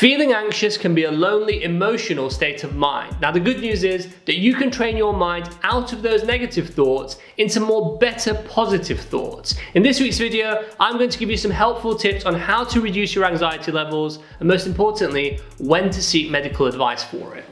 Feeling anxious can be a lonely emotional state of mind. Now the good news is that you can train your mind out of those negative thoughts into more better positive thoughts. In this week's video, I'm going to give you some helpful tips on how to reduce your anxiety levels and most importantly, when to seek medical advice for it.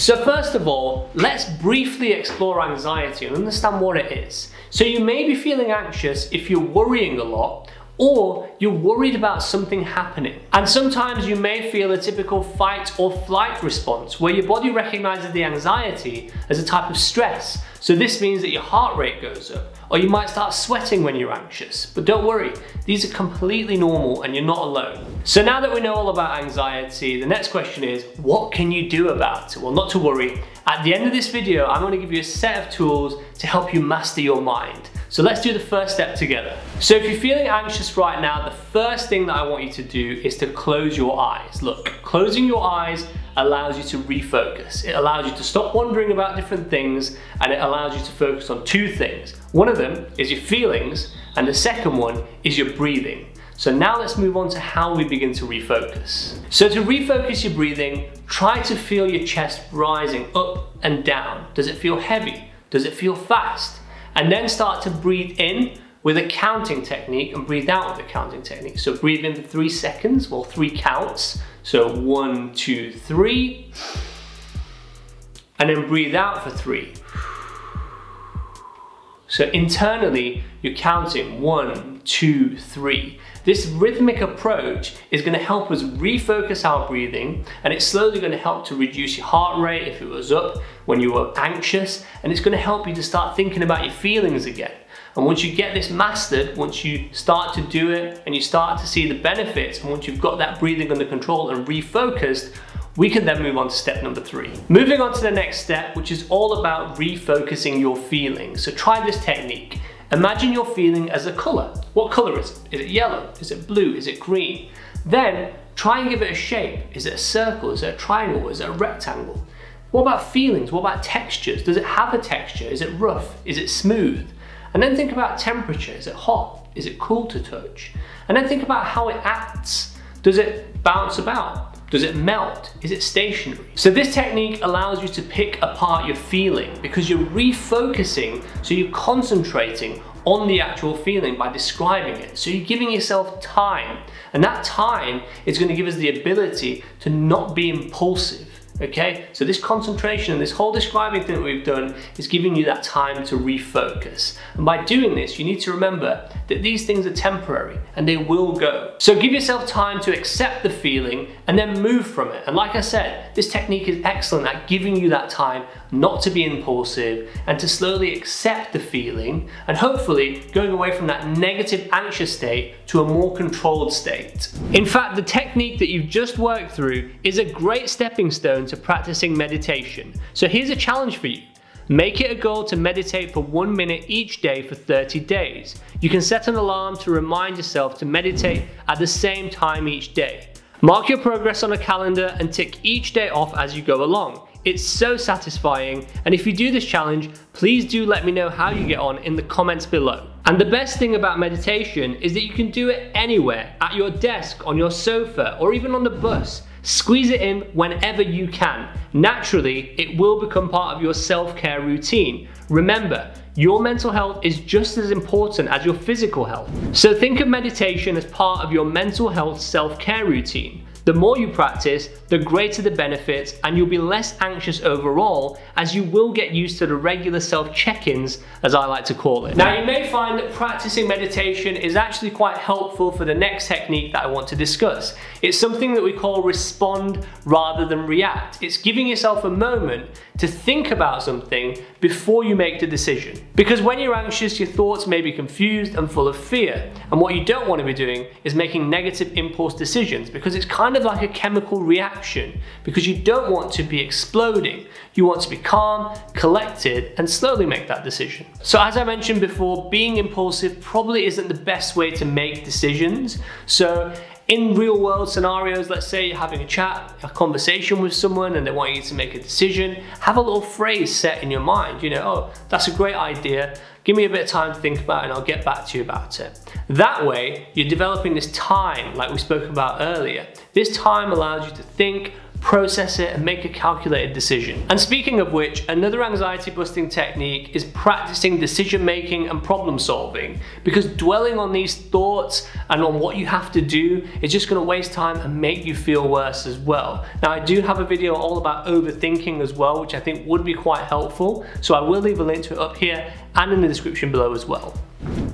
So first of all, let's briefly explore anxiety and understand what it is. So you may be feeling anxious if you're worrying a lot or you're worried about something happening. And sometimes you may feel a typical fight or flight response where your body recognizes the anxiety as a type of stress. So this means that your heart rate goes up, or you might start sweating when you're anxious. But don't worry, these are completely normal and you're not alone. So now that we know all about anxiety, the next question is, what can you do about it? Well, not to worry. At the end of this video, I'm gonna give you a set of tools to help you master your mind. So let's do the first step together. So if you're feeling anxious right now, the first thing that I want you to do is to close your eyes. Look, closing your eyes allows you to refocus. It allows you to stop wondering about different things and it allows you to focus on two things. One of them is your feelings and the second one is your breathing. So now let's move on to how we begin to refocus. So to refocus your breathing, try to feel your chest rising up and down. Does it feel heavy? Does it feel fast? And then start to breathe in with a counting technique and breathe out with a counting technique. So breathe in for three seconds, well, three counts. So one, two, three. And then breathe out for three. So internally, you're counting one, two, three. This rhythmic approach is going to help us refocus our breathing and it's slowly going to help to reduce your heart rate if it was up when you were anxious and it's going to help you to start thinking about your feelings again. And once you get this mastered, once you start to do it and you start to see the benefits and once you've got that breathing under control and refocused, we can then move on to step number three. Moving on to the next step, which is all about refocusing your feelings. So try this technique. Imagine your feeling as a color. What color is it? Is it yellow? Is it blue? Is it green? Then try and give it a shape. Is it a circle? Is it a triangle? Is it a rectangle? What about feelings? What about textures? Does it have a texture? Is it rough? Is it smooth? And then think about temperature. Is it hot? Is it cool to touch? And then think about how it acts. Does it bounce about? Does it melt? Is it stationary? So this technique allows you to pick apart your feeling because you're refocusing, so you're concentrating on the actual feeling by describing it. So you're giving yourself time, and that time is going to give us the ability to not be impulsive Okay, so this concentration and this whole describing thing that we've done is giving you that time to refocus. And by doing this, you need to remember that these things are temporary and they will go. So give yourself time to accept the feeling and then move from it. And like I said, this technique is excellent at giving you that time not to be impulsive and to slowly accept the feeling and hopefully going away from that negative anxious state to a more controlled state. In fact, the technique that you've just worked through is a great stepping stone to practicing meditation. So here's a challenge for you. Make it a goal to meditate for one minute each day for 30 days. You can set an alarm to remind yourself to meditate at the same time each day. Mark your progress on a calendar and tick each day off as you go along. It's so satisfying, and if you do this challenge, please do let me know how you get on in the comments below. And the best thing about meditation is that you can do it anywhere, at your desk, on your sofa, or even on the bus. Squeeze it in whenever you can. Naturally, it will become part of your self-care routine. Remember, your mental health is just as important as your physical health. So think of meditation as part of your mental health self-care routine. The more you practice, the greater the benefits and you'll be less anxious overall as you will get used to the regular self-check-ins as I like to call it. Now you may find that practicing meditation is actually quite helpful for the next technique that I want to discuss. It's something that we call respond rather than react. It's giving yourself a moment to think about something before you make the decision. Because when you're anxious, your thoughts may be confused and full of fear. And what you don't want to be doing is making negative impulse decisions because it's kind of like a chemical reaction because you don't want to be exploding. You want to be calm, collected, and slowly make that decision. So as I mentioned before, being impulsive probably isn't the best way to make decisions. So in real world scenarios, let's say you're having a chat, a conversation with someone and they want you to make a decision, have a little phrase set in your mind, you know, oh, that's a great idea. Give me a bit of time to think about it and I'll get back to you about it. That way, you're developing this time like we spoke about earlier. This time allows you to think, process it and make a calculated decision. And speaking of which, another anxiety busting technique is practicing decision making and problem solving because dwelling on these thoughts and on what you have to do is just gonna waste time and make you feel worse as well. Now I do have a video all about overthinking as well, which I think would be quite helpful. So I will leave a link to it up here and in the description below as well.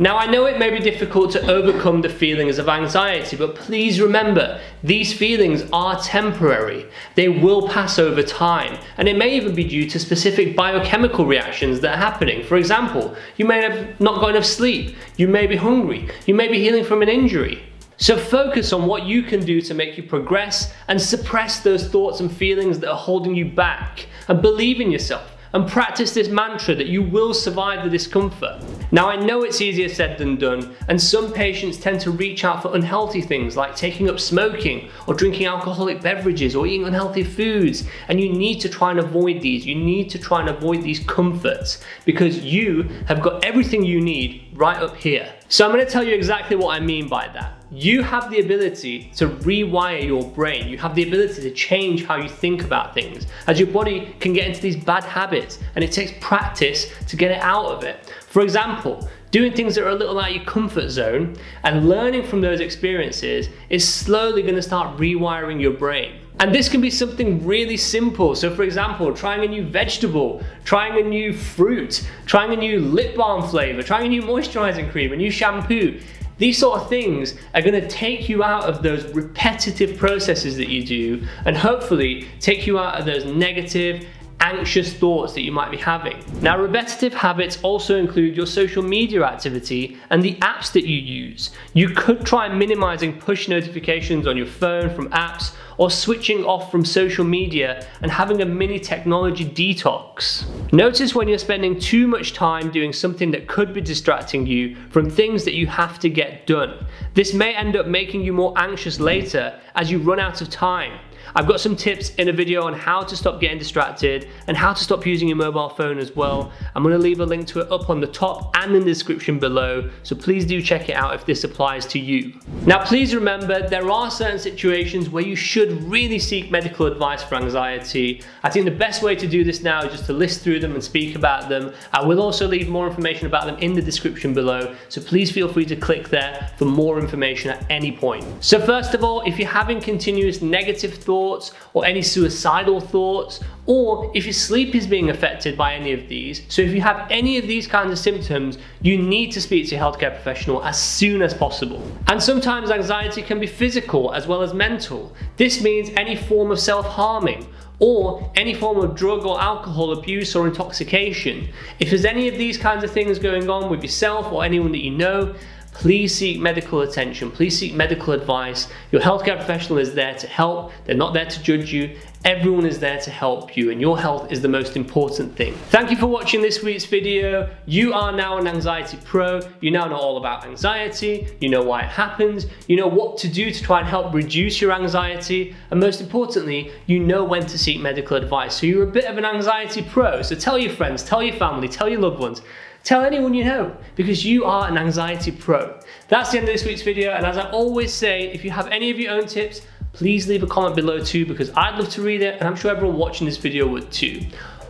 Now I know it may be difficult to overcome the feelings of anxiety, but please remember, these feelings are temporary. They will pass over time, and it may even be due to specific biochemical reactions that are happening. For example, you may have not got enough sleep, you may be hungry, you may be healing from an injury. So focus on what you can do to make you progress and suppress those thoughts and feelings that are holding you back and believe in yourself and practice this mantra that you will survive the discomfort. Now I know it's easier said than done and some patients tend to reach out for unhealthy things like taking up smoking or drinking alcoholic beverages or eating unhealthy foods and you need to try and avoid these. You need to try and avoid these comforts because you have got everything you need right up here. So I'm going to tell you exactly what I mean by that. You have the ability to rewire your brain. You have the ability to change how you think about things as your body can get into these bad habits and it takes practice to get it out of it. For example, doing things that are a little out of your comfort zone and learning from those experiences is slowly going to start rewiring your brain. And this can be something really simple. So for example, trying a new vegetable, trying a new fruit, trying a new lip balm flavor, trying a new moisturizing cream, a new shampoo. These sort of things are gonna take you out of those repetitive processes that you do and hopefully take you out of those negative, anxious thoughts that you might be having. Now, repetitive habits also include your social media activity and the apps that you use. You could try minimizing push notifications on your phone from apps or switching off from social media and having a mini technology detox. Notice when you're spending too much time doing something that could be distracting you from things that you have to get done. This may end up making you more anxious later as you run out of time. I've got some tips in a video on how to stop getting distracted and how to stop using your mobile phone as well. I'm gonna leave a link to it up on the top and in the description below, so please do check it out if this applies to you. Now please remember, there are certain situations where you should really seek medical advice for anxiety. I think the best way to do this now is just to list through them and speak about them. I will also leave more information about them in the description below, so please feel free to click there for more information at any point. So first of all, if you're having continuous negative thoughts, thoughts or any suicidal thoughts or if your sleep is being affected by any of these. So if you have any of these kinds of symptoms, you need to speak to your healthcare professional as soon as possible. And sometimes anxiety can be physical as well as mental. This means any form of self-harming or any form of drug or alcohol abuse or intoxication. If there's any of these kinds of things going on with yourself or anyone that you know, please seek medical attention, please seek medical advice. Your healthcare professional is there to help, they're not there to judge you. Everyone is there to help you and your health is the most important thing. Thank you for watching this week's video. You are now an anxiety pro. You now know all about anxiety. You know why it happens. You know what to do to try and help reduce your anxiety. And most importantly, you know when to seek medical advice. So you're a bit of an anxiety pro. So tell your friends, tell your family, tell your loved ones. Tell anyone you know because you are an anxiety pro. That's the end of this week's video and as I always say, if you have any of your own tips, please leave a comment below too because I'd love to read it and I'm sure everyone watching this video would too.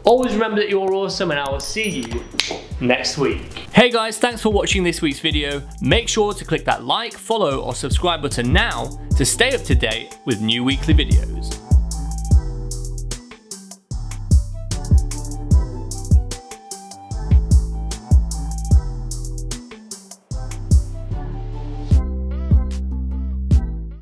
Always remember that you're awesome and I will see you next week. Hey guys, thanks for watching this week's video. Make sure to click that like, follow or subscribe button now to stay up to date with new weekly videos.